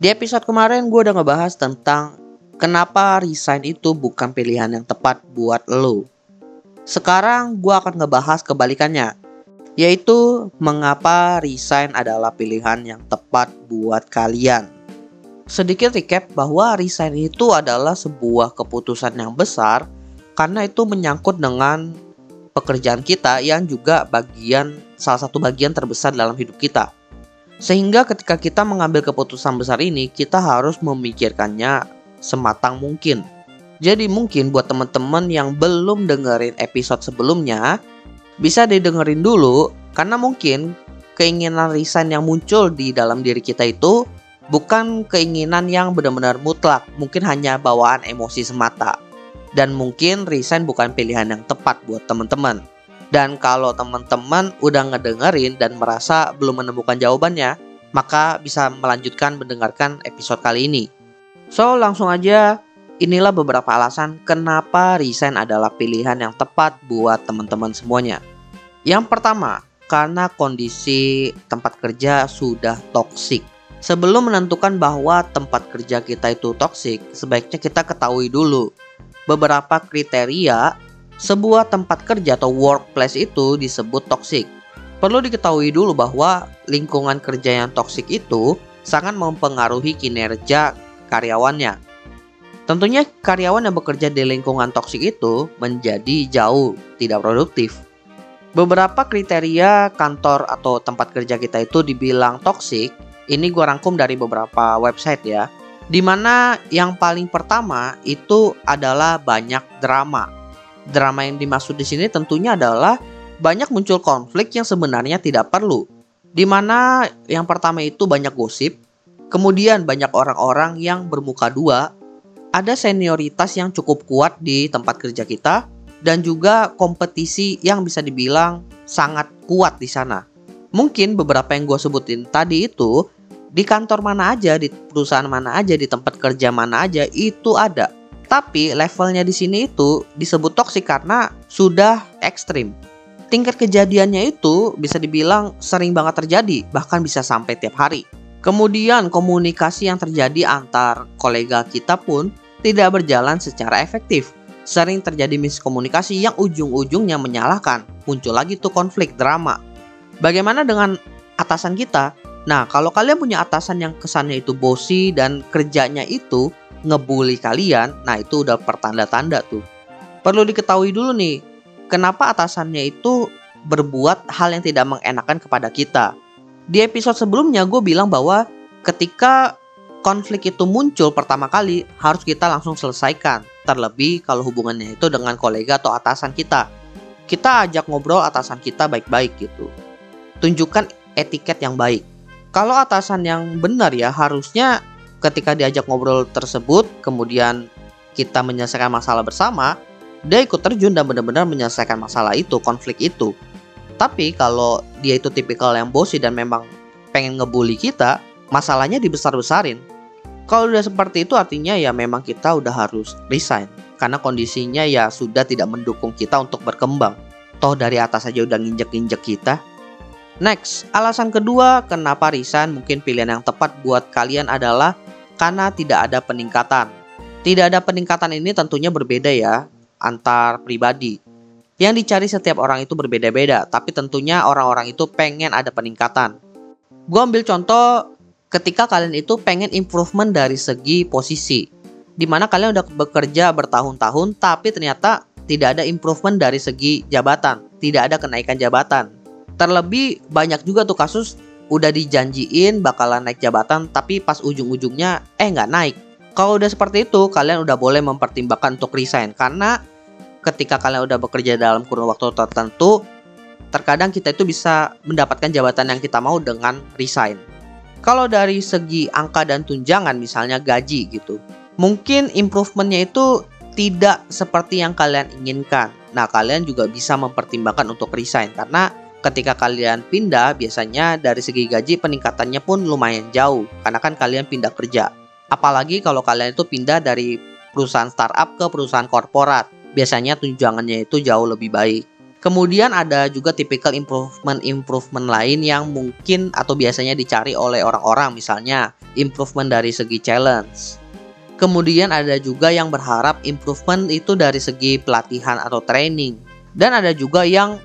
Di episode kemarin gue udah ngebahas tentang kenapa resign itu bukan pilihan yang tepat buat lo. Sekarang gue akan ngebahas kebalikannya, yaitu mengapa resign adalah pilihan yang tepat buat kalian. Sedikit recap bahwa resign itu adalah sebuah keputusan yang besar karena itu menyangkut dengan pekerjaan kita yang juga bagian salah satu bagian terbesar dalam hidup kita. Sehingga ketika kita mengambil keputusan besar ini, kita harus memikirkannya sematang mungkin. Jadi mungkin buat teman-teman yang belum dengerin episode sebelumnya, bisa didengerin dulu karena mungkin keinginan resign yang muncul di dalam diri kita itu bukan keinginan yang benar-benar mutlak, mungkin hanya bawaan emosi semata. Dan mungkin resign bukan pilihan yang tepat buat teman-teman. Dan kalau teman-teman udah ngedengerin dan merasa belum menemukan jawabannya, maka bisa melanjutkan mendengarkan episode kali ini. So, langsung aja inilah beberapa alasan kenapa resign adalah pilihan yang tepat buat teman-teman semuanya. Yang pertama, karena kondisi tempat kerja sudah toksik. Sebelum menentukan bahwa tempat kerja kita itu toksik, sebaiknya kita ketahui dulu beberapa kriteria sebuah tempat kerja atau workplace itu disebut toksik. Perlu diketahui dulu bahwa lingkungan kerja yang toksik itu sangat mempengaruhi kinerja karyawannya. Tentunya karyawan yang bekerja di lingkungan toksik itu menjadi jauh tidak produktif. Beberapa kriteria kantor atau tempat kerja kita itu dibilang toksik, ini gue rangkum dari beberapa website ya. Di mana yang paling pertama itu adalah banyak drama drama yang dimaksud di sini tentunya adalah banyak muncul konflik yang sebenarnya tidak perlu. Di mana yang pertama itu banyak gosip, kemudian banyak orang-orang yang bermuka dua, ada senioritas yang cukup kuat di tempat kerja kita, dan juga kompetisi yang bisa dibilang sangat kuat di sana. Mungkin beberapa yang gue sebutin tadi itu di kantor mana aja, di perusahaan mana aja, di tempat kerja mana aja itu ada. Tapi levelnya di sini itu disebut toksik karena sudah ekstrim. Tingkat kejadiannya itu bisa dibilang sering banget terjadi, bahkan bisa sampai tiap hari. Kemudian komunikasi yang terjadi antar kolega kita pun tidak berjalan secara efektif. Sering terjadi miskomunikasi yang ujung-ujungnya menyalahkan. Muncul lagi tuh konflik drama. Bagaimana dengan atasan kita? Nah, kalau kalian punya atasan yang kesannya itu bosi dan kerjanya itu ngebully kalian, nah itu udah pertanda-tanda tuh. Perlu diketahui dulu nih, kenapa atasannya itu berbuat hal yang tidak mengenakan kepada kita. Di episode sebelumnya gue bilang bahwa ketika konflik itu muncul pertama kali harus kita langsung selesaikan. Terlebih kalau hubungannya itu dengan kolega atau atasan kita. Kita ajak ngobrol atasan kita baik-baik gitu. Tunjukkan etiket yang baik. Kalau atasan yang benar ya harusnya ketika diajak ngobrol tersebut, kemudian kita menyelesaikan masalah bersama, dia ikut terjun dan benar-benar menyelesaikan masalah itu, konflik itu. Tapi kalau dia itu tipikal yang bosi dan memang pengen ngebully kita, masalahnya dibesar-besarin. Kalau udah seperti itu artinya ya memang kita udah harus resign karena kondisinya ya sudah tidak mendukung kita untuk berkembang. Toh dari atas aja udah nginjek-injek kita. Next, alasan kedua kenapa resign mungkin pilihan yang tepat buat kalian adalah karena tidak ada peningkatan. Tidak ada peningkatan ini tentunya berbeda ya antar pribadi. Yang dicari setiap orang itu berbeda-beda, tapi tentunya orang-orang itu pengen ada peningkatan. Gue ambil contoh ketika kalian itu pengen improvement dari segi posisi. Di mana kalian udah bekerja bertahun-tahun tapi ternyata tidak ada improvement dari segi jabatan, tidak ada kenaikan jabatan. Terlebih banyak juga tuh kasus udah dijanjiin bakalan naik jabatan tapi pas ujung-ujungnya eh nggak naik. Kalau udah seperti itu kalian udah boleh mempertimbangkan untuk resign karena ketika kalian udah bekerja dalam kurun waktu tertentu terkadang kita itu bisa mendapatkan jabatan yang kita mau dengan resign. Kalau dari segi angka dan tunjangan misalnya gaji gitu, mungkin improvementnya itu tidak seperti yang kalian inginkan. Nah kalian juga bisa mempertimbangkan untuk resign karena ketika kalian pindah biasanya dari segi gaji peningkatannya pun lumayan jauh karena kan kalian pindah kerja. Apalagi kalau kalian itu pindah dari perusahaan startup ke perusahaan korporat, biasanya tunjangannya itu jauh lebih baik. Kemudian ada juga tipikal improvement-improvement lain yang mungkin atau biasanya dicari oleh orang-orang misalnya improvement dari segi challenge. Kemudian ada juga yang berharap improvement itu dari segi pelatihan atau training. Dan ada juga yang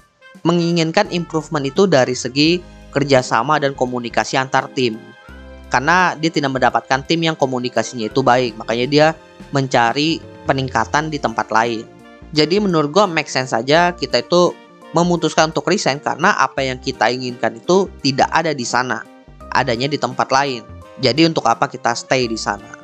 menginginkan improvement itu dari segi kerjasama dan komunikasi antar tim. Karena dia tidak mendapatkan tim yang komunikasinya itu baik, makanya dia mencari peningkatan di tempat lain. Jadi menurut gue make sense saja kita itu memutuskan untuk resign karena apa yang kita inginkan itu tidak ada di sana, adanya di tempat lain. Jadi untuk apa kita stay di sana?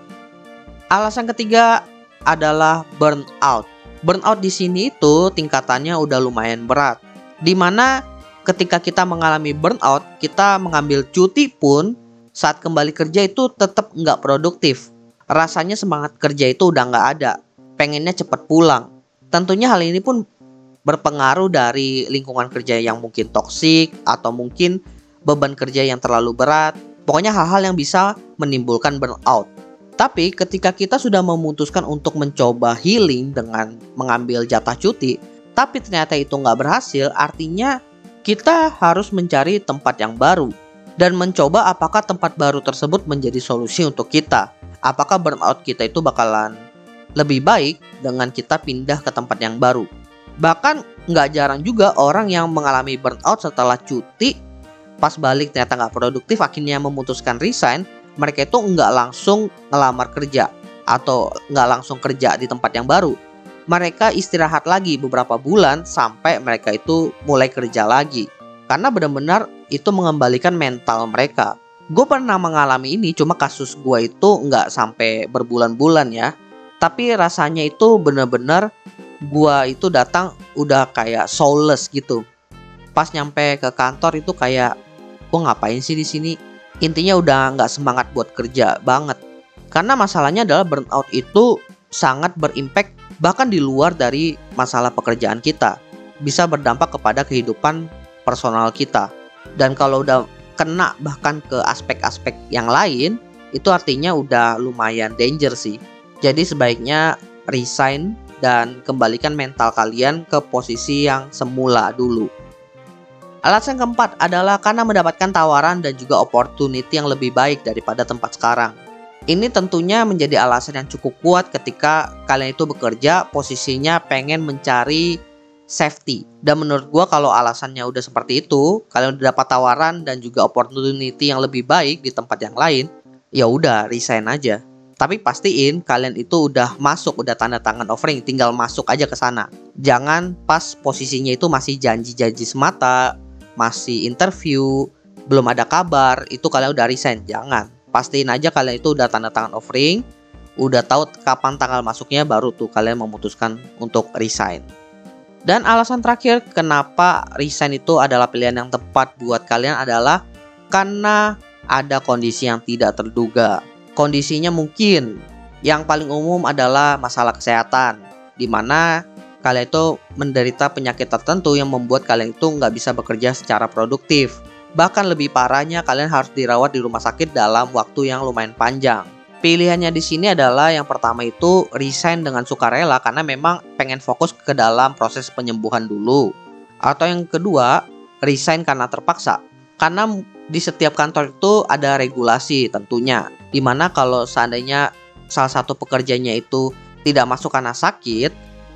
Alasan ketiga adalah burnout. Burnout di sini itu tingkatannya udah lumayan berat. Di mana ketika kita mengalami burnout, kita mengambil cuti pun saat kembali kerja itu tetap nggak produktif. Rasanya semangat kerja itu udah nggak ada. Pengennya cepat pulang Tentunya hal ini pun berpengaruh dari lingkungan kerja yang mungkin toksik atau mungkin beban kerja yang terlalu berat. Pokoknya hal-hal yang bisa menimbulkan burnout. Tapi ketika kita sudah memutuskan untuk mencoba healing dengan mengambil jatah cuti, tapi ternyata itu nggak berhasil, artinya kita harus mencari tempat yang baru dan mencoba apakah tempat baru tersebut menjadi solusi untuk kita. Apakah burnout kita itu bakalan lebih baik dengan kita pindah ke tempat yang baru. Bahkan nggak jarang juga orang yang mengalami burnout setelah cuti pas balik ternyata nggak produktif akhirnya memutuskan resign mereka itu nggak langsung ngelamar kerja atau nggak langsung kerja di tempat yang baru mereka istirahat lagi beberapa bulan sampai mereka itu mulai kerja lagi. Karena benar-benar itu mengembalikan mental mereka. Gue pernah mengalami ini cuma kasus gue itu nggak sampai berbulan-bulan ya. Tapi rasanya itu bener-bener gua itu datang udah kayak soulless gitu. Pas nyampe ke kantor itu kayak gua ngapain sih di sini? Intinya udah nggak semangat buat kerja banget. Karena masalahnya adalah burnout itu sangat berimpact bahkan di luar dari masalah pekerjaan kita bisa berdampak kepada kehidupan personal kita dan kalau udah kena bahkan ke aspek-aspek yang lain itu artinya udah lumayan danger sih jadi sebaiknya resign dan kembalikan mental kalian ke posisi yang semula dulu. Alasan keempat adalah karena mendapatkan tawaran dan juga opportunity yang lebih baik daripada tempat sekarang. Ini tentunya menjadi alasan yang cukup kuat ketika kalian itu bekerja posisinya pengen mencari safety. Dan menurut gue kalau alasannya udah seperti itu, kalian udah dapat tawaran dan juga opportunity yang lebih baik di tempat yang lain, ya udah resign aja. Tapi pastiin kalian itu udah masuk, udah tanda tangan offering, tinggal masuk aja ke sana. Jangan pas posisinya itu masih janji-janji semata, masih interview, belum ada kabar, itu kalian udah resign. Jangan. Pastiin aja kalian itu udah tanda tangan offering, udah tahu kapan tanggal masuknya baru tuh kalian memutuskan untuk resign. Dan alasan terakhir kenapa resign itu adalah pilihan yang tepat buat kalian adalah karena ada kondisi yang tidak terduga kondisinya mungkin yang paling umum adalah masalah kesehatan, di mana kalian itu menderita penyakit tertentu yang membuat kalian itu nggak bisa bekerja secara produktif. Bahkan lebih parahnya kalian harus dirawat di rumah sakit dalam waktu yang lumayan panjang. Pilihannya di sini adalah yang pertama itu resign dengan sukarela karena memang pengen fokus ke dalam proses penyembuhan dulu. Atau yang kedua, resign karena terpaksa. Karena di setiap kantor itu ada regulasi tentunya. Di mana kalau seandainya salah satu pekerjanya itu tidak masuk karena sakit,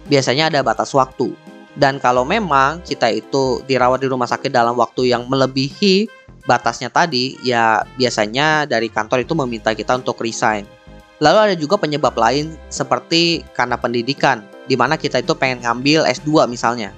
biasanya ada batas waktu. Dan kalau memang kita itu dirawat di rumah sakit dalam waktu yang melebihi batasnya tadi, ya biasanya dari kantor itu meminta kita untuk resign. Lalu ada juga penyebab lain seperti karena pendidikan, di mana kita itu pengen ngambil S2 misalnya.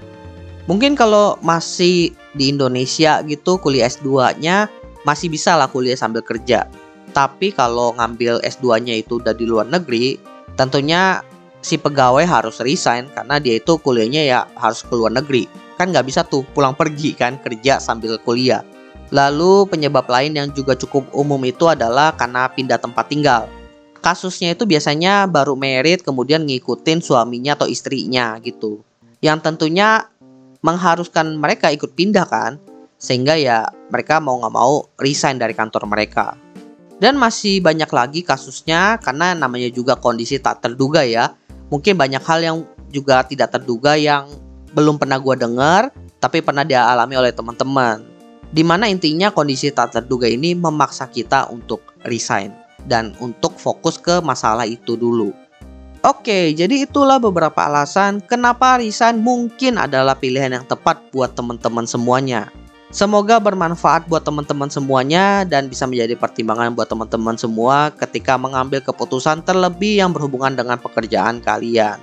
Mungkin kalau masih di Indonesia gitu kuliah S2-nya masih bisa lah kuliah sambil kerja. Tapi kalau ngambil S2-nya itu udah di luar negeri, tentunya si pegawai harus resign karena dia itu kuliahnya ya harus ke luar negeri. Kan nggak bisa tuh pulang pergi kan kerja sambil kuliah. Lalu penyebab lain yang juga cukup umum itu adalah karena pindah tempat tinggal. Kasusnya itu biasanya baru merit kemudian ngikutin suaminya atau istrinya gitu. Yang tentunya mengharuskan mereka ikut pindah kan sehingga ya mereka mau nggak mau resign dari kantor mereka dan masih banyak lagi kasusnya karena namanya juga kondisi tak terduga ya mungkin banyak hal yang juga tidak terduga yang belum pernah gue dengar, tapi pernah dialami oleh teman-teman. Di mana intinya kondisi tak terduga ini memaksa kita untuk resign dan untuk fokus ke masalah itu dulu. Oke, jadi itulah beberapa alasan kenapa resign mungkin adalah pilihan yang tepat buat teman-teman semuanya. Semoga bermanfaat buat teman-teman semuanya dan bisa menjadi pertimbangan buat teman-teman semua ketika mengambil keputusan terlebih yang berhubungan dengan pekerjaan kalian.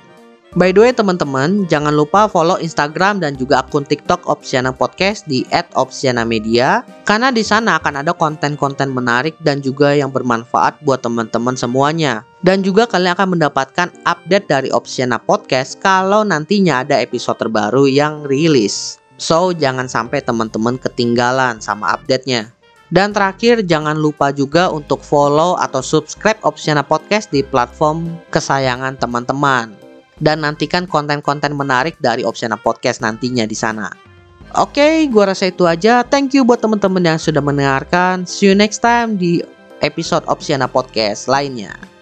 By the way teman-teman, jangan lupa follow Instagram dan juga akun TikTok Opsiana Podcast di @opsiana_media karena di sana akan ada konten-konten menarik dan juga yang bermanfaat buat teman-teman semuanya. Dan juga kalian akan mendapatkan update dari Opsiana Podcast kalau nantinya ada episode terbaru yang rilis. So, jangan sampai teman-teman ketinggalan sama update-nya. Dan terakhir, jangan lupa juga untuk follow atau subscribe Opsiana Podcast di platform kesayangan teman-teman dan nantikan konten-konten menarik dari Opsiana Podcast nantinya di sana. Oke, gua rasa itu aja. Thank you buat teman-teman yang sudah mendengarkan. See you next time di episode Opsiana Podcast lainnya.